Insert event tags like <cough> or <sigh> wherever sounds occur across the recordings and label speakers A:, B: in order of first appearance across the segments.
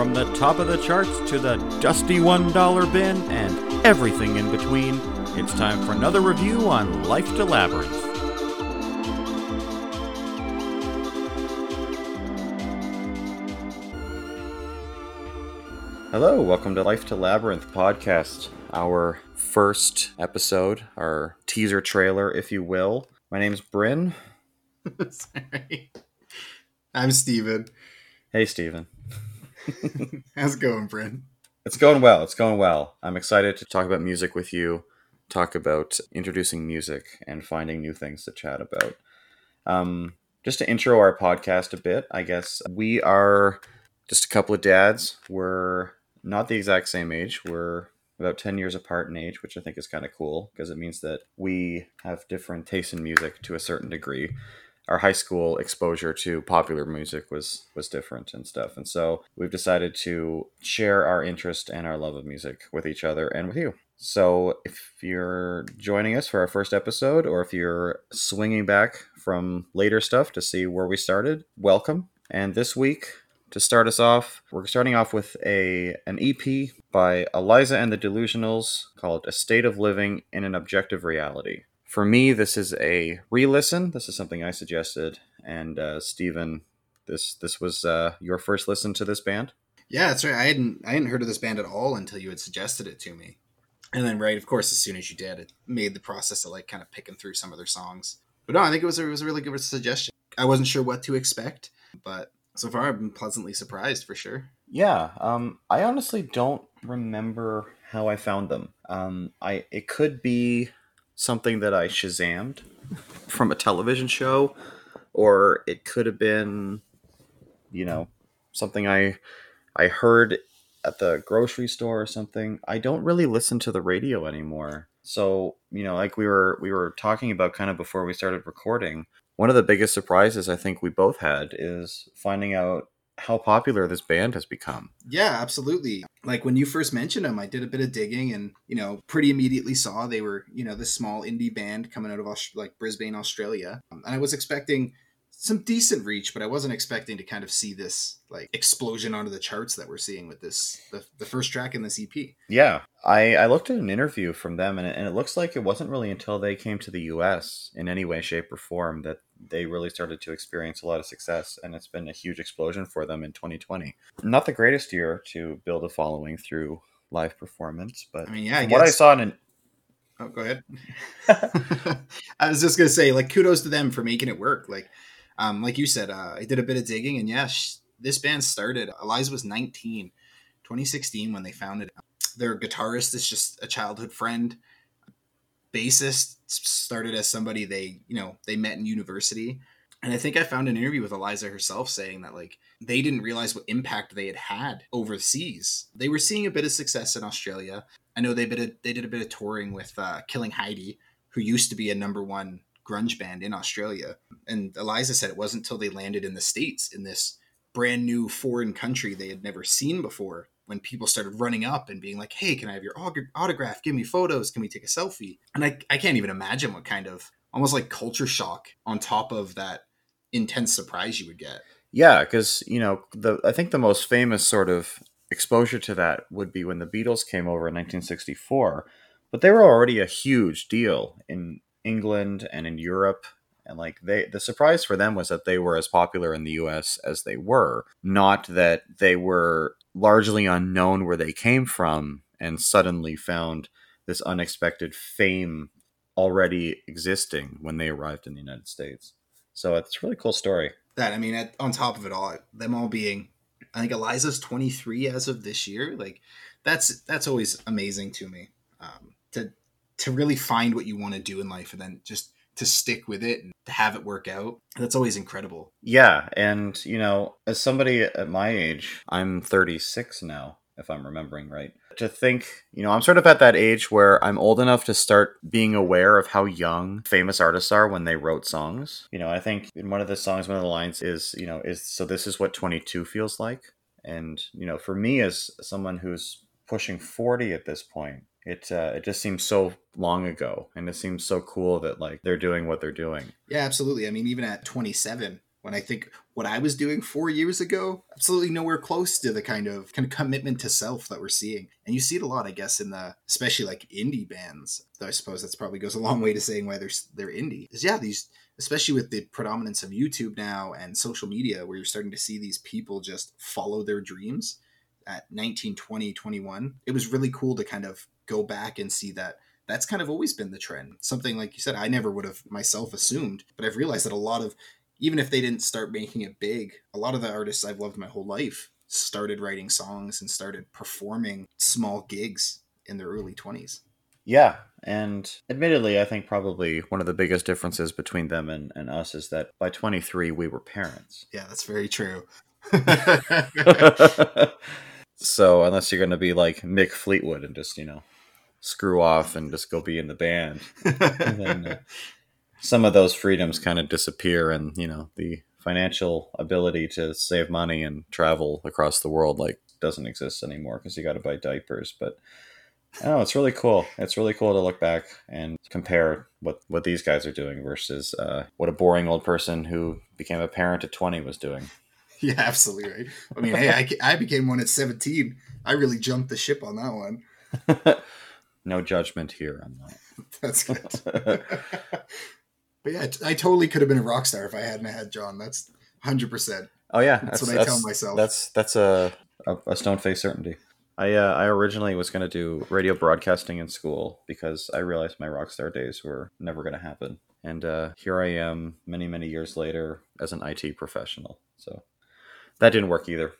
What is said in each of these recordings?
A: From the top of the charts to the dusty $1 bin and everything in between, it's time for another review on Life to Labyrinth. Hello, welcome to Life to Labyrinth podcast, our first episode, our teaser trailer, if you will. My name's Bryn. <laughs>
B: Sorry. I'm Steven.
A: Hey, Steven. <laughs>
B: How's it going, Bryn?
A: It's going well. It's going well. I'm excited to talk about music with you, talk about introducing music and finding new things to chat about. Um, just to intro our podcast a bit, I guess we are just a couple of dads. We're not the exact same age. We're about 10 years apart in age, which I think is kind of cool because it means that we have different tastes in music to a certain degree. Our high school exposure to popular music was was different and stuff. And so we've decided to share our interest and our love of music with each other and with you. So if you're joining us for our first episode or if you're swinging back from later stuff to see where we started, welcome. And this week to start us off, we're starting off with a an EP by Eliza and the Delusionals called "A State of Living in an Objective Reality." For me, this is a re-listen. This is something I suggested, and uh, Stephen, this this was uh, your first listen to this band.
B: Yeah, that's right. I hadn't I hadn't heard of this band at all until you had suggested it to me, and then right, of course, as soon as you did, it made the process of like kind of picking through some of their songs. But no, I think it was a, it was a really good suggestion. I wasn't sure what to expect, but so far I've been pleasantly surprised for sure.
A: Yeah, um, I honestly don't remember how I found them. Um, I it could be something that I shazammed from a television show, or it could have been, you know, something I I heard at the grocery store or something. I don't really listen to the radio anymore. So, you know, like we were we were talking about kind of before we started recording, one of the biggest surprises I think we both had is finding out how popular this band has become.
B: Yeah, absolutely. Like when you first mentioned them, I did a bit of digging and, you know, pretty immediately saw they were, you know, this small indie band coming out of Aust- like Brisbane, Australia. Um, and I was expecting some decent reach, but I wasn't expecting to kind of see this like explosion onto the charts that we're seeing with this the, the first track in this EP.
A: Yeah, I I looked at an interview from them, and it, and it looks like it wasn't really until they came to the U.S. in any way, shape, or form that they really started to experience a lot of success, and it's been a huge explosion for them in 2020. Not the greatest year to build a following through live performance, but
B: I mean, yeah, I
A: what I saw in an
B: Oh, go ahead. <laughs> <laughs> I was just gonna say, like, kudos to them for making it work. Like, um, like you said, uh, I did a bit of digging, and yeah, sh- this band started. Eliza was 19, 2016 when they founded. it. Their guitarist is just a childhood friend. Bassist started as somebody they, you know, they met in university. And I think I found an interview with Eliza herself saying that like they didn't realize what impact they had had overseas. They were seeing a bit of success in Australia. I know they bit they did a bit of touring with uh, Killing Heidi, who used to be a number one grunge band in Australia. And Eliza said it wasn't until they landed in the states in this brand new foreign country they had never seen before when people started running up and being like, "Hey, can I have your autograph? Give me photos. Can we take a selfie?" And I I can't even imagine what kind of almost like culture shock on top of that intense surprise you would get.
A: Yeah, because you know the I think the most famous sort of exposure to that would be when the Beatles came over in 1964, but they were already a huge deal in England and in Europe, and like they the surprise for them was that they were as popular in the U.S. as they were, not that they were largely unknown where they came from and suddenly found this unexpected fame already existing when they arrived in the United States. So it's a really cool story.
B: That I mean, at, on top of it all, them all being, I think Eliza's 23 as of this year. Like, that's that's always amazing to me. Um, to to really find what you want to do in life and then just to stick with it and to have it work out. That's always incredible.
A: Yeah, and you know, as somebody at my age, I'm 36 now, if I'm remembering right. To think, you know, I'm sort of at that age where I'm old enough to start being aware of how young famous artists are when they wrote songs. You know, I think in one of the songs, one of the lines is, you know, is so this is what 22 feels like. And, you know, for me as someone who's pushing 40 at this point, it uh, it just seems so long ago and it seems so cool that like they're doing what they're doing
B: Yeah, absolutely. I mean, even at 27, when I think what I was doing four years ago, absolutely nowhere close to the kind of kind of commitment to self that we're seeing. And you see it a lot, I guess, in the especially like indie bands. Though I suppose that's probably goes a long way to saying why they're they're indie. Is yeah, these especially with the predominance of YouTube now and social media, where you're starting to see these people just follow their dreams at 19, 20, 21. It was really cool to kind of go back and see that that's kind of always been the trend. Something like you said, I never would have myself assumed, but I've realized that a lot of even if they didn't start making it big, a lot of the artists I've loved my whole life started writing songs and started performing small gigs in their early 20s.
A: Yeah. And admittedly, I think probably one of the biggest differences between them and, and us is that by 23, we were parents.
B: Yeah, that's very true. <laughs>
A: so, unless you're going to be like Mick Fleetwood and just, you know, screw off and just go be in the band, then uh, <laughs> some of those freedoms kind of disappear and you know the financial ability to save money and travel across the world like doesn't exist anymore because you got to buy diapers. But oh it's really cool. It's really cool to look back and compare what what these guys are doing versus uh, what a boring old person who became a parent at 20 was doing.
B: Yeah absolutely right? I mean hey I, I became one at 17 i really jumped the ship on that one <laughs>
A: no judgment here on that <laughs>
B: that's good <laughs> <laughs> But yeah, I totally could have been a rock star if I hadn't had John. That's hundred percent.
A: Oh yeah,
B: that's, that's what I that's, tell myself.
A: That's that's a a, a stone face certainty. I uh, I originally was going to do radio broadcasting in school because I realized my rock star days were never going to happen, and uh, here I am many many years later as an IT professional. So that didn't work either.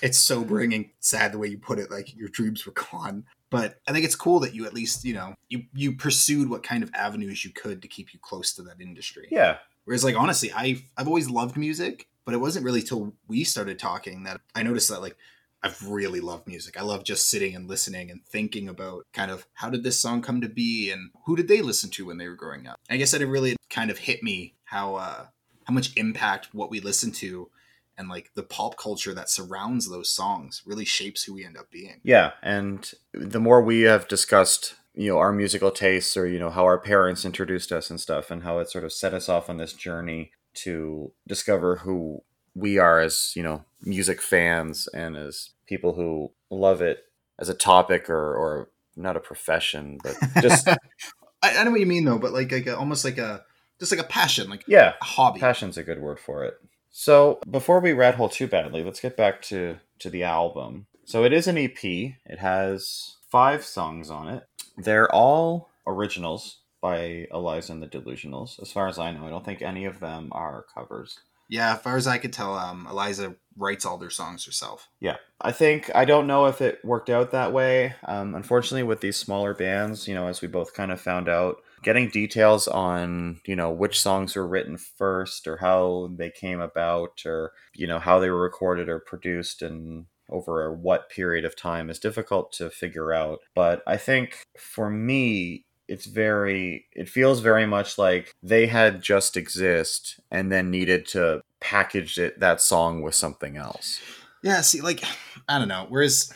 B: it's sobering and sad the way you put it. Like your dreams were gone. But I think it's cool that you at least, you know, you you pursued what kind of avenues you could to keep you close to that industry.
A: Yeah.
B: Whereas like honestly, I I've always loved music, but it wasn't really till we started talking that I noticed that like I've really loved music. I love just sitting and listening and thinking about kind of how did this song come to be and who did they listen to when they were growing up. I guess that it really kind of hit me how uh how much impact what we listen to and like the pop culture that surrounds those songs really shapes who we end up being.
A: Yeah, and the more we have discussed, you know, our musical tastes or you know how our parents introduced us and stuff and how it sort of set us off on this journey to discover who we are as, you know, music fans and as people who love it as a topic or or not a profession, but just <laughs> I,
B: I know what you mean though, but like like a, almost like a just like a passion, like
A: yeah,
B: a hobby.
A: Passion's a good word for it. So before we rat hole too badly, let's get back to to the album. So it is an EP. It has five songs on it. They're all originals by Eliza and the Delusionals. As far as I know, I don't think any of them are covers.
B: Yeah, as far as I could tell, um, Eliza writes all their songs herself.
A: Yeah, I think I don't know if it worked out that way. Um, unfortunately, with these smaller bands, you know, as we both kind of found out, getting details on you know which songs were written first or how they came about or you know how they were recorded or produced and over what period of time is difficult to figure out. But i think for me it's very it feels very much like they had just exist and then needed to package it that song with something else.
B: Yeah see like i don't know whereas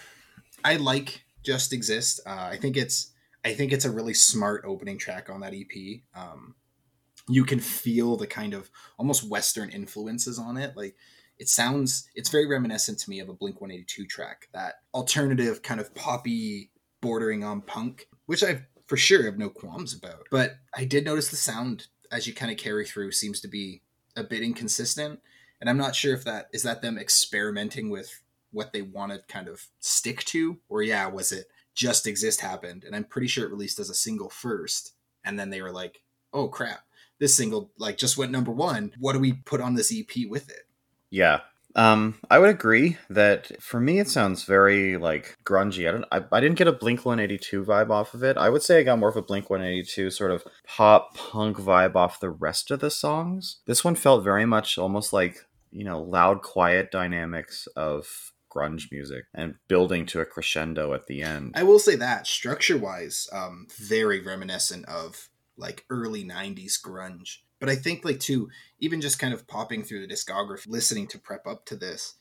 B: i like just exist uh, i think it's I think it's a really smart opening track on that EP. Um, you can feel the kind of almost Western influences on it. Like it sounds, it's very reminiscent to me of a Blink 182 track, that alternative kind of poppy bordering on punk, which I for sure have no qualms about. But I did notice the sound as you kind of carry through seems to be a bit inconsistent. And I'm not sure if that is that them experimenting with what they want to kind of stick to, or yeah, was it just Exist happened, and I'm pretty sure it released as a single first, and then they were like, "Oh crap, this single like just went number one. What do we put on this EP with it?"
A: Yeah, um, I would agree that for me it sounds very like grungy. I don't, I, I didn't get a Blink One Eighty Two vibe off of it. I would say I got more of a Blink One Eighty Two sort of pop punk vibe off the rest of the songs. This one felt very much almost like you know loud, quiet dynamics of grunge music and building to a crescendo at the end.
B: I will say that structure wise, um, very reminiscent of like early 90s grunge. But I think like too, even just kind of popping through the discography, listening to prep up to this,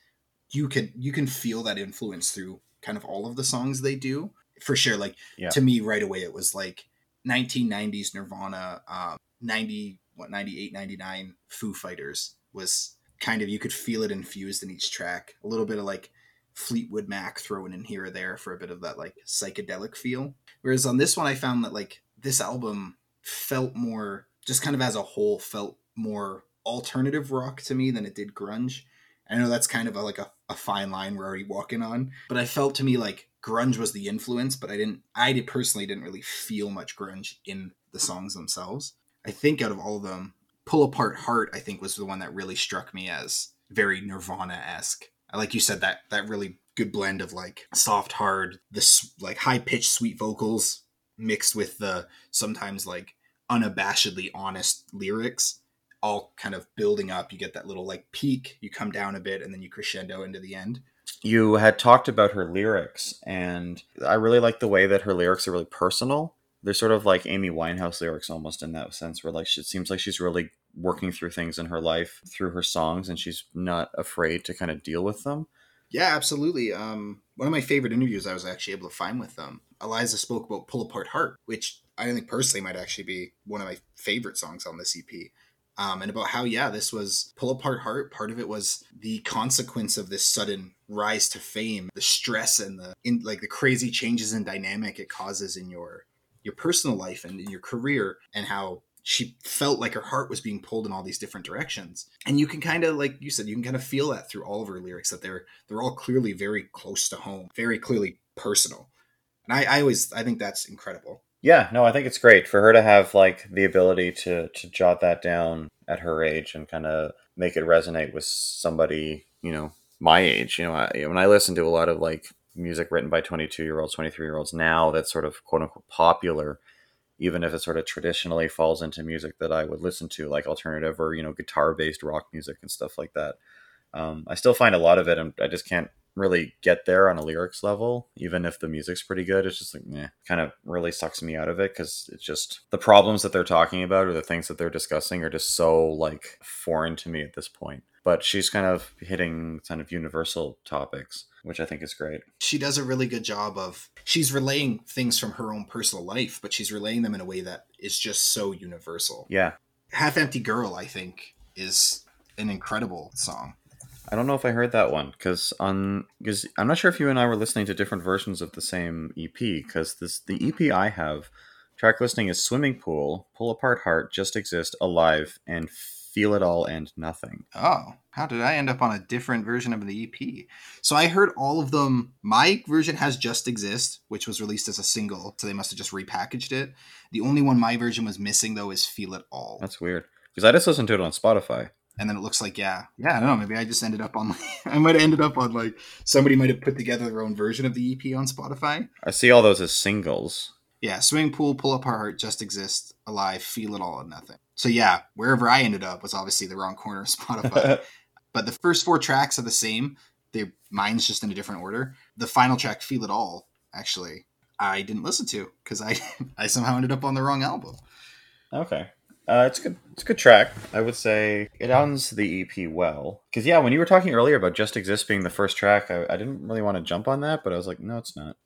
B: you can you can feel that influence through kind of all of the songs they do. For sure. Like yeah. to me right away it was like 1990s Nirvana, um, 90 what 98 99 foo fighters was kind of you could feel it infused in each track a little bit of like fleetwood mac thrown in here or there for a bit of that like psychedelic feel. Whereas on this one i found that like this album felt more just kind of as a whole felt more alternative rock to me than it did grunge. I know that's kind of a, like a, a fine line we're already walking on but i felt to me like grunge was the influence but i didn't i did personally didn't really feel much grunge in the songs themselves. I think out of all of them, Pull Apart Heart, I think was the one that really struck me as very Nirvana esque. Like you said, that that really good blend of like soft, hard, this like high pitched, sweet vocals mixed with the sometimes like unabashedly honest lyrics, all kind of building up. You get that little like peak, you come down a bit, and then you crescendo into the end.
A: You had talked about her lyrics, and I really like the way that her lyrics are really personal they're sort of like Amy Winehouse lyrics almost in that sense, where like it seems like she's really working through things in her life through her songs, and she's not afraid to kind of deal with them.
B: Yeah, absolutely. Um, one of my favorite interviews I was actually able to find with them, Eliza spoke about "Pull Apart Heart," which I think personally might actually be one of my favorite songs on this EP. Um, and about how yeah this was pull apart heart part of it was the consequence of this sudden rise to fame the stress and the in like the crazy changes in dynamic it causes in your your personal life and in your career and how she felt like her heart was being pulled in all these different directions. And you can kind of like you said you can kind of feel that through all of her lyrics that they're they're all clearly very close to home very clearly personal. And i, I always i think that's incredible.
A: Yeah no i think it's great for her to have like the ability to to jot that down at her age and kind of make it resonate with somebody you know my age. You know I, when i listen to a lot of like music written by 22 year olds 23 year olds now that's sort of quote unquote popular even if it sort of traditionally falls into music that i would listen to like alternative or you know guitar based rock music and stuff like that. Um, i still find a lot of it and i just can't really get there on a lyrics level even if the music's pretty good. It's just like meh, kind of really sucks me out of it because it's just the problems that they're talking about or the things that they're discussing are just so like foreign to me at this point but she's kind of hitting kind of universal topics which I think is great.
B: She does a really good job of she's relaying things from her own personal life, but she's relaying them in a way that is just so universal.
A: Yeah.
B: Half Empty Girl, I think, is an incredible song.
A: I don't know if I heard that one because on because I'm not sure if you and I were listening to different versions of the same EP because this the EP I have track listing is Swimming Pool, Pull Apart Heart, Just Exist, Alive, and Feel It All and Nothing.
B: Oh, how did I end up on a different version of the EP? So I heard all of them. My version has Just Exist, which was released as a single, so they must have just repackaged it. The only one my version was missing though is Feel It All.
A: That's weird because I just listened to it on Spotify.
B: And then it looks like yeah, yeah. I don't know. Maybe I just ended up on. Like, <laughs> I might have ended up on like somebody might have put together their own version of the EP on Spotify.
A: I see all those as singles.
B: Yeah, Swimming Pool, Pull Apart Heart, Just Exist, Alive, Feel It All, and Nothing. So yeah, wherever I ended up was obviously the wrong corner of <laughs> Spotify. <laughs> but the first four tracks are the same. They mine's just in a different order. The final track, Feel It All, actually, I didn't listen to because I <laughs> I somehow ended up on the wrong album.
A: Okay. Uh, it's good. It's a good track. I would say it owns the EP well. Because yeah, when you were talking earlier about "Just Exist" being the first track, I, I didn't really want to jump on that, but I was like, no, it's not.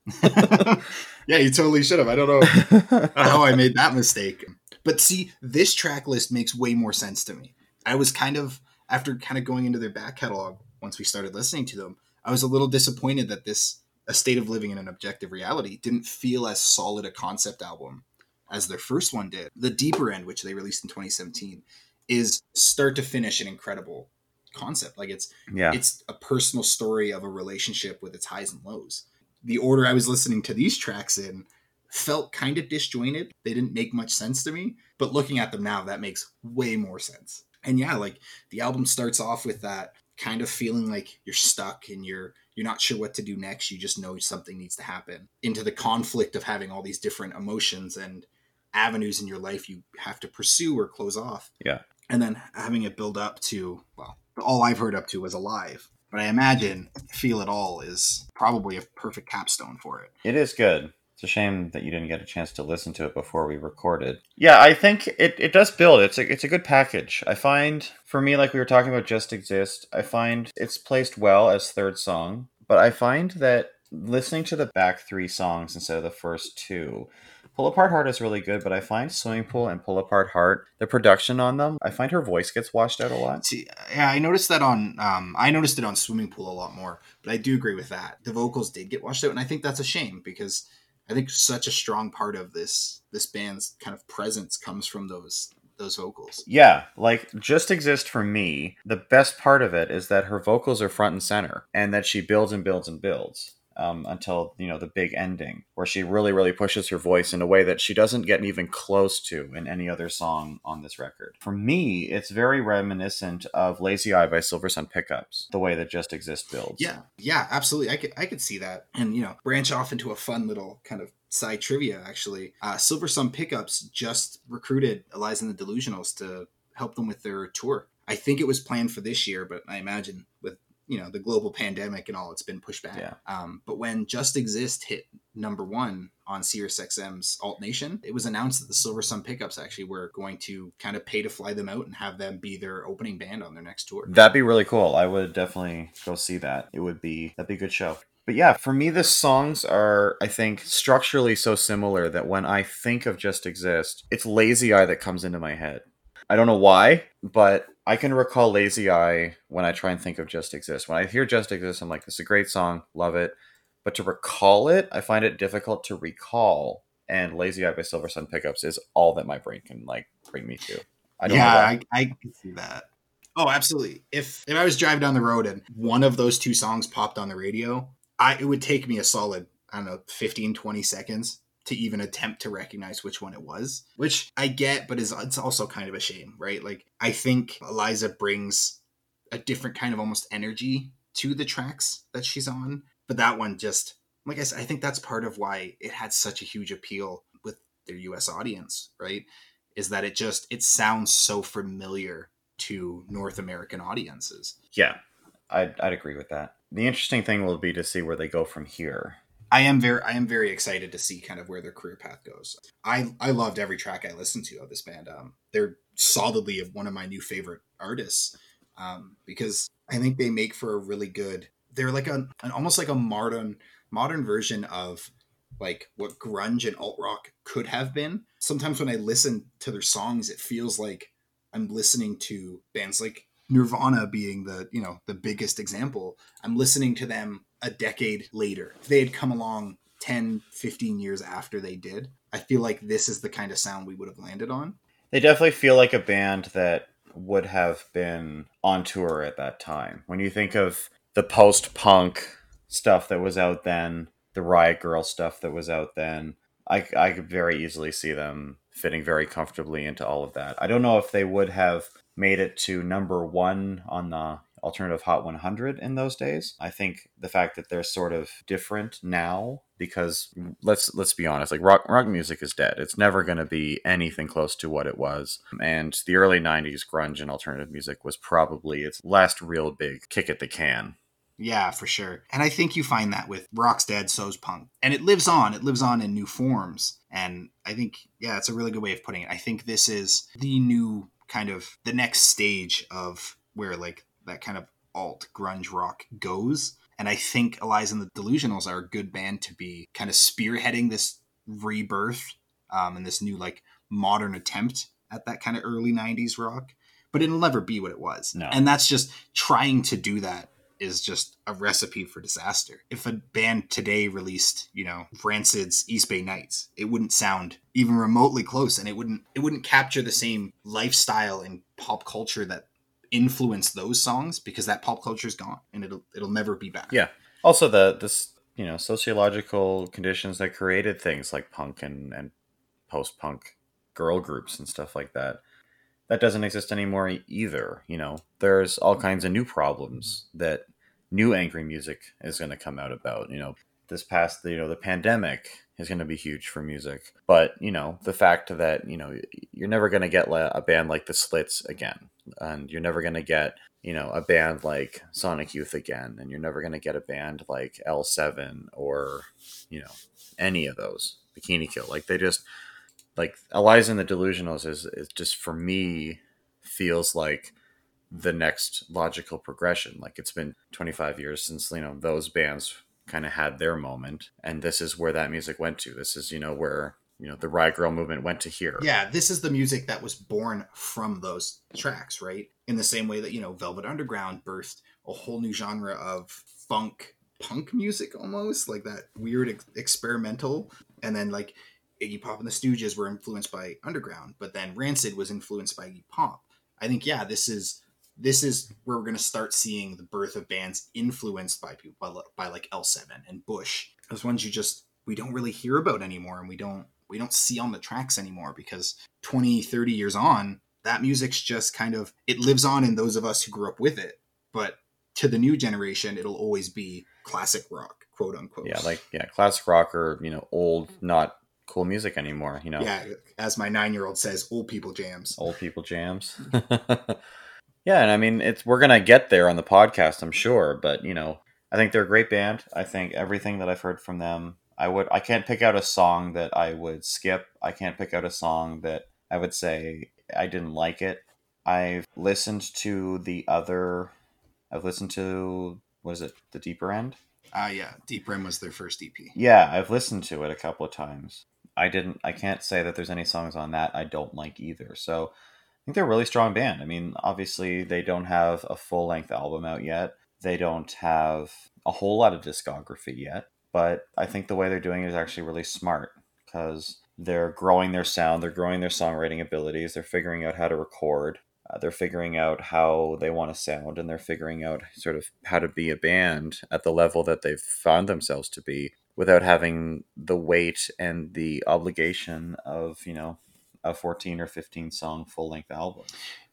B: yeah, you totally should have. I don't know how I made that mistake. But see, this track list makes way more sense to me. I was kind of after kind of going into their back catalog once we started listening to them. I was a little disappointed that this "A State of Living in an Objective Reality" didn't feel as solid a concept album as their first one did. The deeper end, which they released in 2017, is start to finish an incredible concept. Like it's yeah. it's a personal story of a relationship with its highs and lows. The order I was listening to these tracks in felt kind of disjointed. They didn't make much sense to me, but looking at them now that makes way more sense. And yeah, like the album starts off with that kind of feeling like you're stuck and you're you're not sure what to do next you just know something needs to happen into the conflict of having all these different emotions and avenues in your life you have to pursue or close off.
A: Yeah.
B: And then having it build up to, well, all I've heard up to was alive. But I imagine Feel It All is probably a perfect capstone for it.
A: It is good. It's a shame that you didn't get a chance to listen to it before we recorded. Yeah, I think it, it does build. It's a, it's a good package. I find, for me, like we were talking about Just Exist, I find it's placed well as third song. But I find that listening to the back three songs instead of the first two, Pull Apart Heart is really good, but I find Swimming Pool and Pull Apart Heart, the production on them, I find her voice gets washed out a lot.
B: See, yeah, I noticed that on um, I noticed it on Swimming Pool a lot more, but I do agree with that. The vocals did get washed out, and I think that's a shame because I think such a strong part of this this band's kind of presence comes from those those vocals.
A: Yeah, like Just Exist for me, the best part of it is that her vocals are front and center and that she builds and builds and builds um, until you know the big ending, where she really, really pushes her voice in a way that she doesn't get even close to in any other song on this record. For me, it's very reminiscent of "Lazy Eye" by Silversun Pickups, the way that "Just Exist" builds.
B: Yeah, yeah, absolutely. I could I could see that, and you know, branch off into a fun little kind of side trivia. Actually, uh, Silversun Pickups just recruited Eliza and the Delusionals to help them with their tour. I think it was planned for this year, but I imagine with you know the global pandemic and all it's been pushed back
A: Yeah.
B: um, but when just exist hit number one on sirius xm's alt nation it was announced that the silversun pickups actually were going to kind of pay to fly them out and have them be their opening band on their next tour
A: That'd be really cool. I would definitely go see that. It would be that'd be a good show. But yeah, for me the songs are I think structurally so similar that when I think of Just Exist, it's Lazy Eye that comes into my head. I don't know why, but I can recall Lazy Eye when I try and think of Just Exist. When I hear Just Exist, I'm like, this is a great song, love it. But to recall it, I find it difficult to recall. And Lazy Eye by Silversun Pickups is all that my brain can like bring me to. I don't know
B: yeah. I, I can see that oh absolutely if if i was driving down the road and one of those two songs popped on the radio i it would take me a solid i don't know 15 20 seconds to even attempt to recognize which one it was which i get but is it's also kind of a shame right like i think eliza brings a different kind of almost energy to the tracks that she's on but that one just like i said i think that's part of why it had such a huge appeal with their us audience right is that it just it sounds so familiar to North American audiences.
A: Yeah, I'd, I'd agree with that. The interesting thing will be to see where they go from here.
B: I am very I am very excited to see kind of where their career path goes. I I loved every track I listened to of this band. Um, they're solidly one of my new favorite artists um, because I think they make for a really good. They're like a an almost like a modern modern version of like what grunge and alt rock could have been. Sometimes when I listen to their songs, it feels like I'm listening to bands like Nirvana being the, you know, the biggest example. I'm listening to them a decade later. If they had come along 10, 15 years after they did, I feel like this is the kind of sound we would have landed on.
A: They definitely feel like a band that would have been on tour at that time. When you think of the post punk stuff that was out then, the Riot Grrrl stuff that was out then, I, I could very easily see them fitting very comfortably into all of that. I don't know if they would have made it to number one on the alternative hot 100 in those days i think the fact that they're sort of different now because let's let's be honest like rock rock music is dead it's never going to be anything close to what it was and the early 90s grunge and alternative music was probably its last real big kick at the can
B: Yeah, for sure. And I think you find that with Rock's Dead, So's Punk. And it lives on. It lives on in new forms. And I think, yeah, it's a really good way of putting it. I think this is the new kind of the next stage of where like that kind of alt grunge rock goes. And I think Eliza and the Delusionals are a good band to be kind of spearheading this rebirth um, and this new like modern attempt at that kind of early 90s rock. But it'll never be what it was.
A: No.
B: And that's just trying to do that is just a recipe for disaster. If a band today released, you know, Rancid's East Bay Nights, it wouldn't sound even remotely close and it wouldn't it wouldn't capture the same lifestyle and pop culture that influenced those songs because that pop culture is gone and it'll it'll never be back.
A: Yeah. Also, the this you know sociological conditions that created things like punk and and post punk girl groups and stuff like that. That doesn't exist anymore either. You know, there's all kinds of new problems that new angry music is going to come out about. You know, this past you know the pandemic is going to be huge for music, but you know the fact that you know you're never going to get a band like the Slits again, and you're never going to get you know a band like Sonic Youth again, and you're never going to get a band like L7 or you know any of those Bikini Kill. Like they just like Eliza and the Delusionals is is just for me feels like the next logical progression. Like it's been 25 years since you know those bands kind of had their moment, and this is where that music went to. This is you know where you know the Riot grrrl movement went to here.
B: Yeah, this is the music that was born from those tracks, right? In the same way that you know Velvet Underground birthed a whole new genre of funk punk music almost like that weird ex- experimental and then like iggy pop and the stooges were influenced by underground but then rancid was influenced by iggy pop i think yeah this is this is where we're going to start seeing the birth of bands influenced by people by, like l7 and bush those ones you just we don't really hear about anymore and we don't we don't see on the tracks anymore because 20 30 years on that music's just kind of it lives on in those of us who grew up with it but to the new generation it'll always be classic rock, quote unquote.
A: Yeah, like yeah, classic rock or you know old, not cool music anymore. You know.
B: Yeah, as my nine year old says, old people jams.
A: Old people jams. <laughs> yeah, and I mean it's we're gonna get there on the podcast, I'm sure. But you know, I think they're a great band. I think everything that I've heard from them, I would I can't pick out a song that I would skip. I can't pick out a song that I would say I didn't like it. I've listened to the other I've listened to what is it? The Deeper End.
B: Ah, uh, yeah, Deeper End was their first EP.
A: Yeah, I've listened to it a couple of times. I didn't. I can't say that there's any songs on that I don't like either. So think they're a really strong band. I mean, obviously they don't have a full length album out yet. They don't have a whole lot of discography yet. But I think the way they're doing it is actually really smart because they're growing their sound, they're growing their songwriting abilities, they're figuring out how to record, uh, they're figuring out how they want to sound and they're figuring out sort of how to be a band at the level that they've found themselves to be without having the weight and the obligation of you know a 14 or 15 song full length album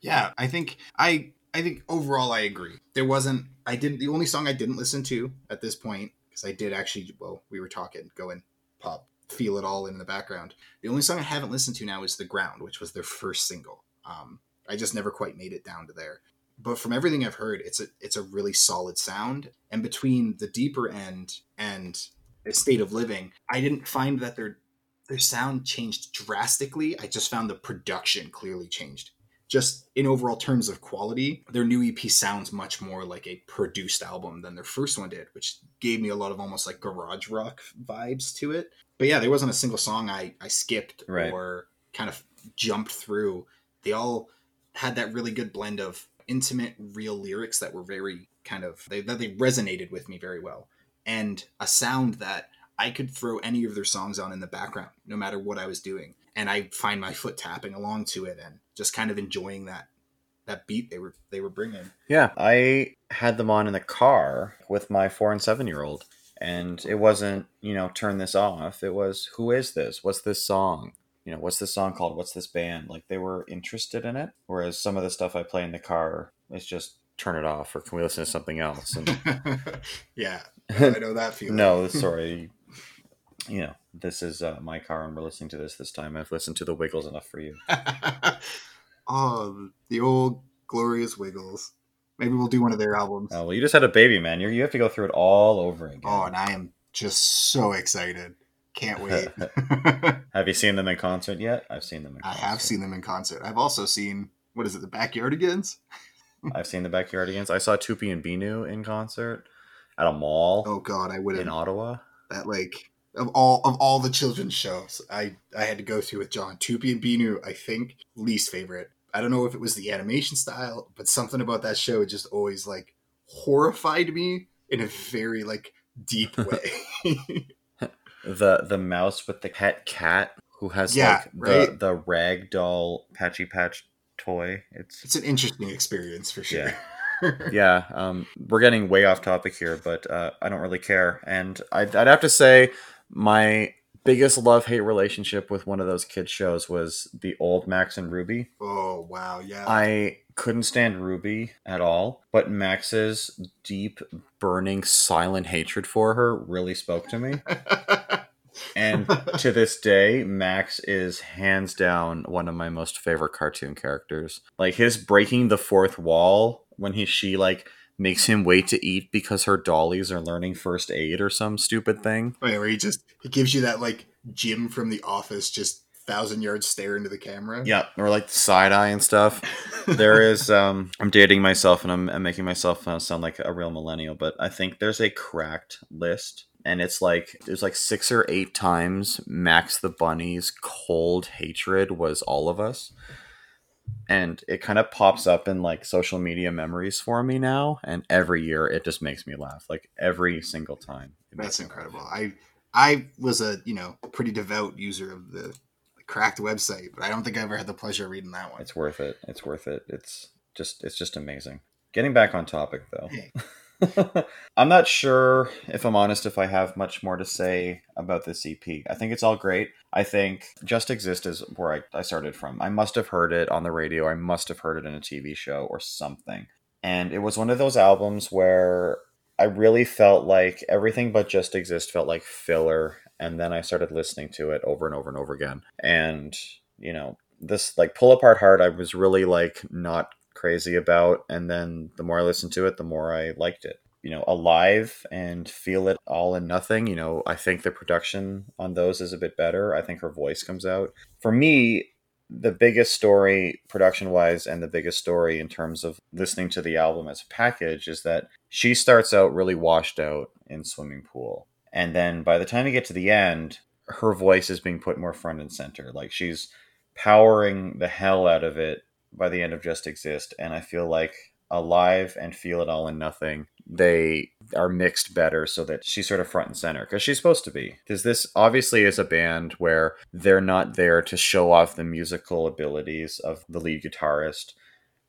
B: yeah i think i i think overall i agree there wasn't i didn't the only song i didn't listen to at this point because i did actually well we were talking go pop feel it all in the background the only song i haven't listened to now is the ground which was their first single um I just never quite made it down to there. But from everything I've heard, it's a it's a really solid sound. And between the deeper end and a state of living, I didn't find that their their sound changed drastically. I just found the production clearly changed. Just in overall terms of quality, their new EP sounds much more like a produced album than their first one did, which gave me a lot of almost like garage rock vibes to it. But yeah, there wasn't a single song I, I skipped right. or kind of jumped through. They all had that really good blend of intimate, real lyrics that were very kind of they that they resonated with me very well, and a sound that I could throw any of their songs on in the background, no matter what I was doing, and I find my foot tapping along to it and just kind of enjoying that that beat they were they were bringing.
A: Yeah, I had them on in the car with my four and seven year old, and it wasn't you know turn this off. It was who is this? What's this song? you know, what's this song called? What's this band? Like they were interested in it. Whereas some of the stuff I play in the car is just turn it off or can we listen to something else? And <laughs>
B: yeah, <laughs> I know that feeling.
A: no, sorry. You know, this is uh, my car and we're listening to this this time. I've listened to the Wiggles enough for you.
B: oh, <laughs> the old glorious Wiggles. Maybe we'll do one of their albums.
A: Oh, well, you just had a baby, man. you you have to go through it all over again.
B: Oh, and I am just so excited. Can't wait. <laughs> <laughs>
A: have you seen them in concert yet? I've seen them.
B: I have seen them in concert. I've also seen what is it, the Backyardigans?
A: I've seen the Backyardigans. I saw Toopy and Binoo in concert at a mall.
B: Oh God, I would
A: in Ottawa.
B: That like of all of all the children's shows, I I had to go through with John Toopy and Binoo. I think least favorite. I don't know if it was the animation style, but something about that show just always like horrified me in a very like deep <laughs> way. <laughs>
A: the the mouse with the pet cat who has yeah, like right? the the rag doll patchy patch toy. It's
B: it's an interesting experience for sure.
A: Yeah. <laughs> yeah, um, we're getting way off topic here, but uh, I don't really care. And I'd, I'd have to say, my biggest love hate relationship with one of those kids shows was the old Max and Ruby.
B: Oh wow, yeah.
A: I couldn't stand Ruby at all, but Max's deep, burning, silent hatred for her really spoke to me. <laughs> and to this day, Max is hands down one of my most favorite cartoon characters. Like his breaking the fourth wall when he she like makes him wait to eat because her dollies are learning first aid or some stupid thing.
B: Wait, where he just he gives you that like Jim from the office just thousand yards stare into the camera.
A: Yeah, or like the side eye and stuff. <laughs> there is um I'm dating myself and I'm, I'm making myself uh, sound like a real millennial, but I think there's a cracked list and it's like there's like six or eight times Max the Bunny's cold hatred was all of us. And it kind of pops up in like social media memories for me now, and every year it just makes me laugh. Like every single time.
B: That's incredible. I I was a you know pretty devout user of the, cracked website, but I don't think I ever had the pleasure of reading that one.
A: It's worth it. It's worth it. It's just it's just amazing. Getting back on topic though.
B: Hey. <laughs> <laughs>
A: I'm not sure, if I'm honest, if I have much more to say about this EP. I think it's all great. I think Just Exist is where I, I started from. I must have heard it on the radio, I must have heard it in a TV show or something. And it was one of those albums where I really felt like everything but Just Exist felt like filler. And then I started listening to it over and over and over again. And, you know, this like pull apart heart, I was really like not crazy about. And then the more I listened to it, the more I liked it. You know, Alive and Feel It All and Nothing, you know, I think the production on those is a bit better. I think her voice comes out. For me, the biggest story production wise and the biggest story in terms of listening to the album as a package is that she starts out really washed out in swimming pool and then by the time you get to the end her voice is being put more front and center like she's powering the hell out of it by the end of Just Exist, and I feel like Alive and Feel It All and Nothing, they are mixed better so that she's sort of front and center because she's supposed to be. Because this obviously is a band where they're not there to show off the musical abilities of the lead guitarist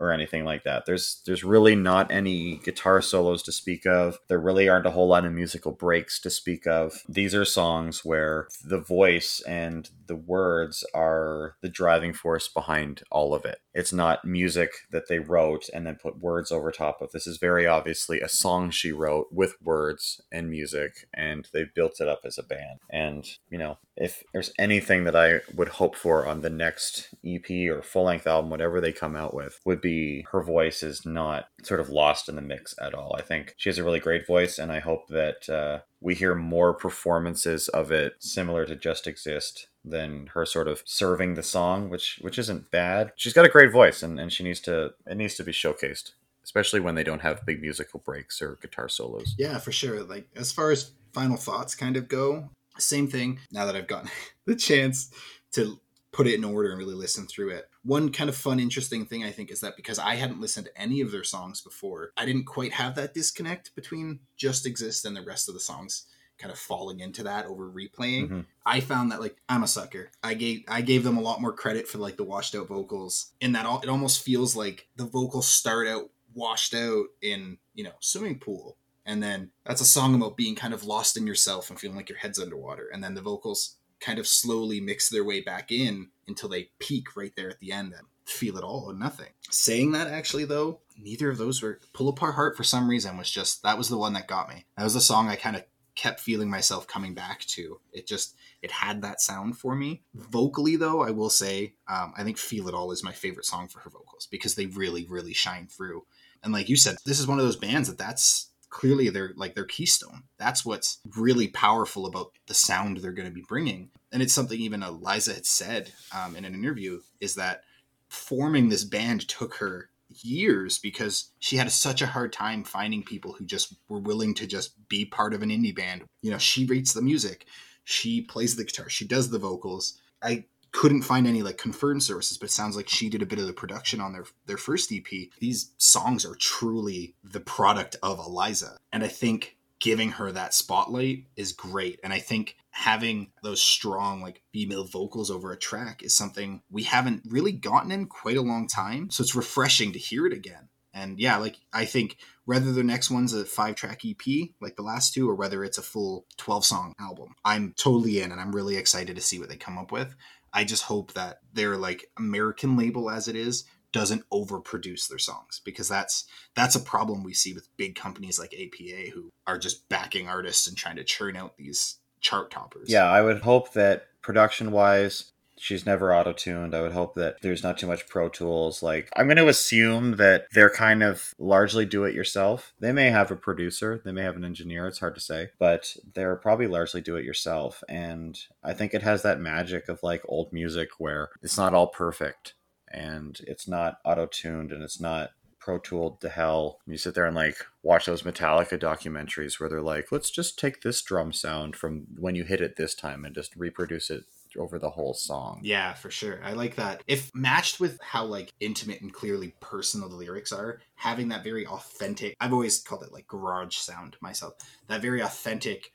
A: or anything like that. There's there's really not any guitar solos to speak of. There really aren't a whole lot of musical breaks to speak of. These are songs where the voice and the words are the driving force behind all of it. It's not music that they wrote and then put words over top of. This is very obviously a song she wrote with words and music and they built it up as a band. And, you know, if there's anything that I would hope for on the next EP or full length album, whatever they come out with, would be her voice is not sort of lost in the mix at all. I think she has a really great voice, and I hope that uh, we hear more performances of it similar to Just Exist than her sort of serving the song, which which isn't bad. She's got a great voice, and, and she needs to it needs to be showcased. Especially when they don't have big musical breaks or guitar solos.
B: Yeah, for sure. Like as far as final thoughts kind of go, same thing. Now that I've gotten <laughs> the chance to put it in order and really listen through it. One kind of fun, interesting thing I think is that because I hadn't listened to any of their songs before, I didn't quite have that disconnect between Just Exist and the rest of the songs kind of falling into that over replaying.
A: Mm-hmm.
B: I found that like I'm a sucker. I gave I gave them a lot more credit for like the washed out vocals. In that all it almost feels like the vocals start out washed out in, you know, swimming pool. And then that's a song about being kind of lost in yourself and feeling like your head's underwater. And then the vocals kind of slowly mix their way back in until they peak right there at the end and feel it all or nothing. Saying that actually though, neither of those were pull apart heart for some reason was just that was the one that got me. That was the song I kind of kept feeling myself coming back to. It just it had that sound for me. Vocally though, I will say um, I think "Feel It All" is my favorite song for her vocals because they really really shine through. And like you said, this is one of those bands that that's clearly they're like their keystone. That's what's really powerful about the sound they're going to be bringing. And it's something even Eliza had said um, in an interview is that forming this band took her years because she had such a hard time finding people who just were willing to just be part of an indie band. You know, she rates the music, she plays the guitar, she does the vocals. I couldn't find any like confirmed services, but it sounds like she did a bit of the production on their their first EP. These songs are truly the product of Eliza, and I think giving her that spotlight is great. And I think having those strong like female vocals over a track is something we haven't really gotten in quite a long time. So it's refreshing to hear it again. And yeah, like I think whether the next one's a five track EP like the last two, or whether it's a full 12 song album, I'm totally in and I'm really excited to see what they come up with. I just hope that their like American label as it is doesn't overproduce their songs because that's that's a problem we see with big companies like APA who are just backing artists and trying to churn out these chart toppers.
A: Yeah, I would hope that production wise she's never auto-tuned. I would hope that there's not too much Pro Tools. Like I'm going to assume that they're kind of largely do it yourself. They may have a producer, they may have an engineer, it's hard to say, but they're probably largely do it yourself and I think it has that magic of like old music where it's not all perfect and it's not auto tuned and it's not Pro Tool to hell. You sit there and like watch those Metallica documentaries where they're like, let's just take this drum sound from when you hit it this time and just reproduce it over the whole song.
B: Yeah, for sure. I like that. If matched with how like intimate and clearly personal the lyrics are, having that very authentic I've always called it like garage sound myself. That very authentic,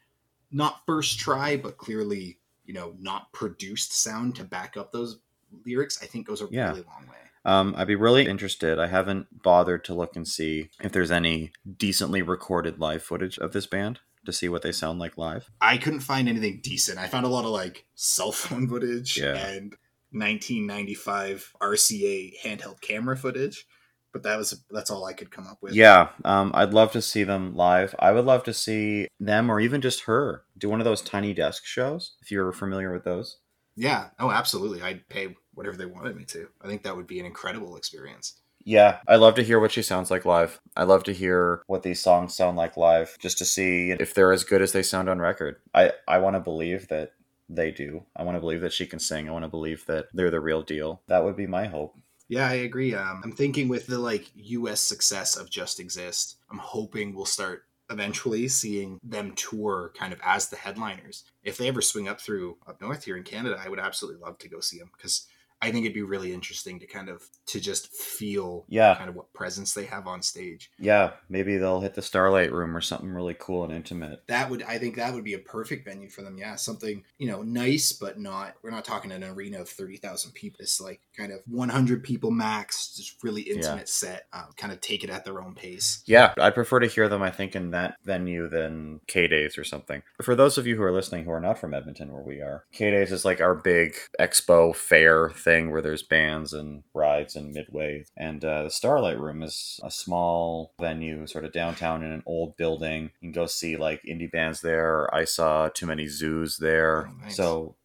B: not first try, but clearly, you know, not produced sound to back up those lyrics, I think goes a
A: Yeah.
B: really long way.
A: Um, I'd be really interested. I haven't bothered to look and see if there's any decently recorded live footage of this band to see what they sound like live.
B: I couldn't find anything decent. I found a lot of like cell phone <laughs> footage
A: Yeah.
B: and 1995 RCA handheld camera footage, but that was that's all I could come up with.
A: Yeah, um, I'd love to see them live. I would love to see them or even just her do one of those tiny desk shows. If you're familiar with those,
B: Yeah. Oh, absolutely. I'd pay whatever they wanted me to. I think that would be an incredible experience.
A: Yeah, I love to hear what she sounds like live. I love to hear what these songs sound like live, just to see if they're as good as they sound on record. I I want to believe that they do. I want to believe that she can sing. I want to believe that they're the real deal. That would be my hope.
B: Yeah, I agree. Um, I'm thinking with the like U.S. success of Just Exist, I'm hoping we'll start eventually seeing them tour kind of as the headliners. If they ever swing up through up north here in Canada, I would absolutely love to go see them because I think it'd be really interesting to kind of to just feel
A: Yeah.
B: kind of what presence they have on stage.
A: Yeah, maybe they'll hit the Starlight Room or something really cool and intimate.
B: That would I think that would be a perfect venue for them. Yeah, something you know nice, but not. We're not talking an arena of thirty thousand people. It's like kind of one hundred people max, just really intimate set. Um, kind of take it at their own pace.
A: Yeah, I'd prefer to hear them, I think, in that venue than K Days or something. For those of you who are listening who are not from Edmonton, where we are, K Days is like our big expo fair thing where there's bands and rides and midway. And uh, the Starlight Room is a small venue, sort of downtown in an old building. You can go see like indie bands there. I saw Too Many Zoos there.
B: Oh, nice.
A: So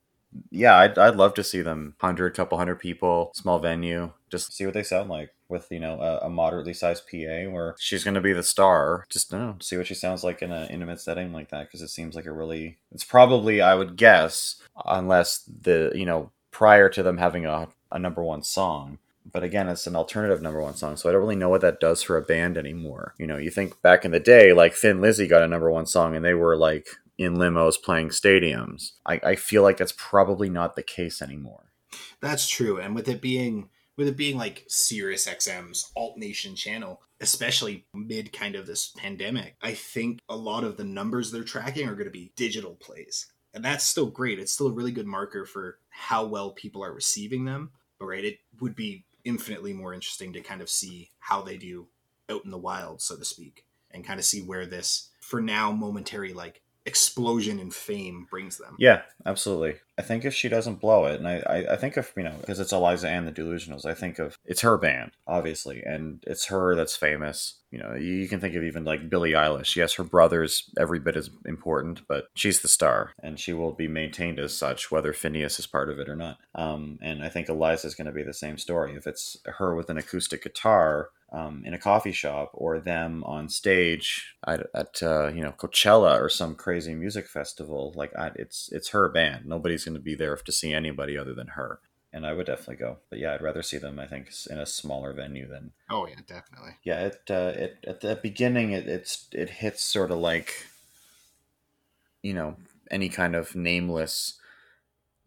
A: yeah, I'd, I'd love to see them hundred, couple hundred people, small venue, just see what they sound like with you know a, a moderately sized PA where she's going to be the star. Just know, see what she sounds like in an intimate setting like that because it seems like a really. It's probably I would guess unless the you know prior to them having a, a number one song. But again, it's an alternative number one song, so I don't really know what that does for a band anymore. You know, you think back in the day, like Thin Lizzy got a number one song, and they were like in limos playing stadiums. I, I feel like that's probably not the case anymore.
B: That's true, and with it being with it being like Sirius XM's Alt Nation channel, especially mid kind of this pandemic, I think a lot of the numbers they're tracking are going to be digital plays, and that's still great. It's still a really good marker for how well people are receiving them. But right, it would be infinitely more interesting to kind of see how they do out in the wild, so to speak, and kind of see where this, for now, momentary like explosion in fame brings them.
A: Yeah, absolutely. I think if she doesn't blow it, and I, I, I think of, you know, because it's Eliza and the Delusionals, I think of it's her band, obviously, and it's her that's famous. You know, you, you can think of even like Billie Eilish. Yes, her brother's every bit as important, but she's the star, and she will be maintained as such, whether Finneas is part of it or not. Um, and I think Eliza's going to be the same story. If it's her with an acoustic guitar, um, in a coffee shop or them on stage at, at uh, you know Coachella or some crazy music festival. Like I, it's it's her band. Nobody's going to be there to see anybody other than her. And I would definitely go. But yeah, I'd rather see them. I think in a smaller venue than
B: Oh yeah, definitely.
A: yeah. It uh, it at the beginning it it's it hits sort of like you know any kind of nameless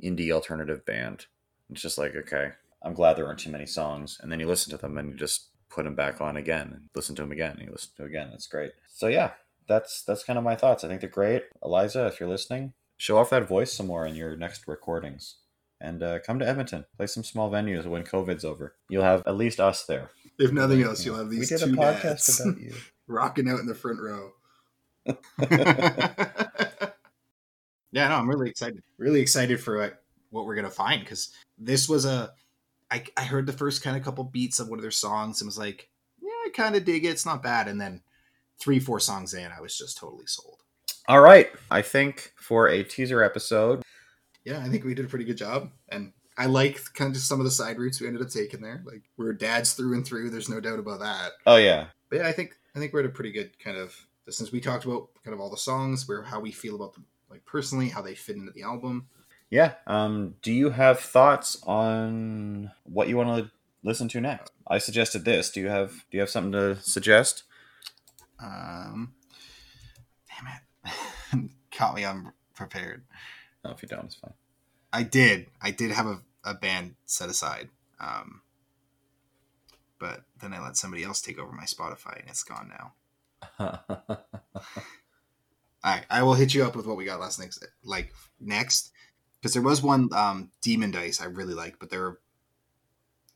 A: indie alternative band. It's just like okay, I'm glad there aren't too many songs, and then you listen to them and you just put him back on again and listen to him again and you listen to again. That's great. So yeah, that's that's kind of my thoughts. I think they're great. Eliza, if you're listening, show off that voice some more in your next recordings. And uh, come to Edmonton, play some small venues when COVID's over. You'll have at least us there.
B: If nothing else, you'll have
A: we
B: these
A: did
B: two
A: a podcast about <laughs> you.
B: rocking out in the front row. <laughs> <laughs> yeah, no, I'm really excited. Really excited for like, what we're gonna find because this was a. I, I heard the first kind of couple beats of one of their songs and was like, yeah, I kind of dig it. It's not bad. And then three, four songs in, I was just totally sold.
A: All right. I think for a teaser episode,
B: Yeah, I think we did a pretty good job. And I like kind of just some of the side routes we ended up taking there. Like we're dads through and through. There's no doubt about that.
A: oh yeah,
B: But yeah, I think I think we're at a pretty good kind of since we talked about kind of all the songs, where how we feel about them, like personally, how they fit into the album.
A: Yeah. Um, do you have thoughts on what you want to listen to next? I suggested this. Do you have Do you have something to suggest?
B: Um, damn it, <laughs> caught me unprepared.
A: No, if you don't, it's fine.
B: I did. I did have a, a band set aside. Um, but then I let somebody else take over my Spotify and it's gone now. <laughs> All right, I will hit you up with what we got last next, like next, because there was one um, Demon Dice I really like, but they're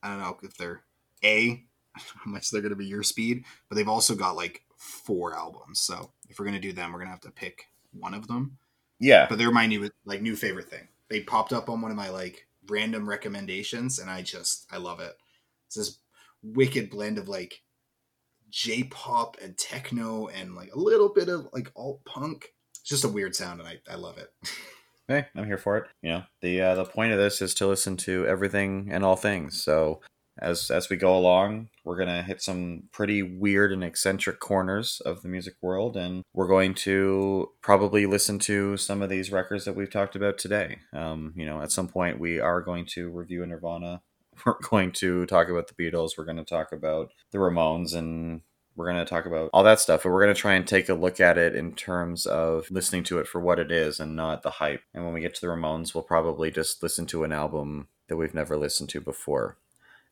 B: I don't know if they're a <laughs> how much they're going to be your speed, but they've also got like four albums. So if we're going to do them, we're going to have to pick one of them.
A: yeah.
B: But they're my new like new favorite thing. They popped up on one of my like random recommendations, and I just I love it. It's this wicked blend of like J-pop and techno and like a little bit of like alt punk. It's just a weird sound, and I, I love it. <laughs>
A: Hey, I'm here for it. You know, the uh, the point of this is to listen to everything and all things. So as as we go along, we're gonna hit some pretty weird and eccentric corners of the music world, and we're going to probably listen to some of these records that we've talked about today. Um, you know, at some point we are going to review a Nirvana. <laughs> We're going to talk about the Beatles. We're going to talk about the Ramones and we're going to talk about all that stuff, but we're going to try and take a look at it in terms of listening to it for what it is and not the hype. And when we get to the Ramones, we'll probably just listen to an album that we've never listened to before.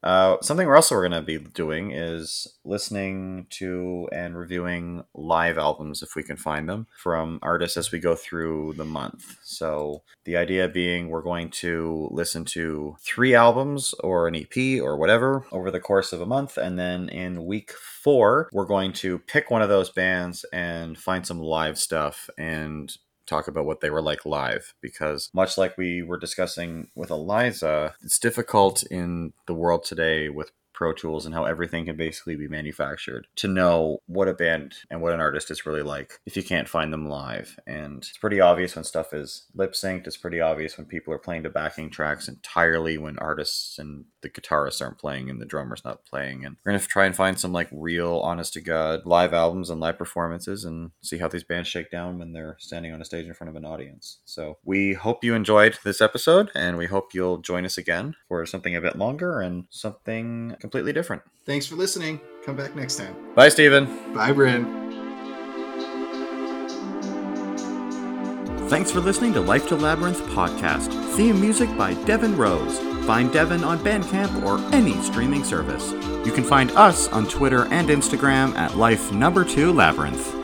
A: Uh, something we're also going to be doing is listening to and reviewing live albums if we can find them from artists as we go through the month. So the idea being we're going to listen to three albums or an EP or whatever over the course of a month, and then in week four we're going to pick one of those bands and find some live stuff and talk about what they were like live because much like we were discussing with Eliza, it's difficult in the world today with Pro Tools and how everything can basically be manufactured to know what a band and what an artist is really like if you can't find them live. And it's pretty obvious when stuff is lip synced. It's pretty obvious when people are playing the backing tracks entirely, when artists and the guitarists aren't playing and the drummer's not playing. And we're going to try and find some like real, honest to God live albums and live performances and see how these bands shake down when they're standing on a stage in front of an audience. So we hope you enjoyed this episode and we hope you'll join us again for something a bit longer and something completely different.
B: Thanks for listening. Come back next time.
A: Bye, Stephen.
B: Bye, Bryn.
A: Thanks for listening to Life to Labyrinth podcast. Theme music by Devin Rose. Find Devin on Bandcamp or any streaming service. You can find us on Twitter and Instagram at Life Number Two Labyrinth.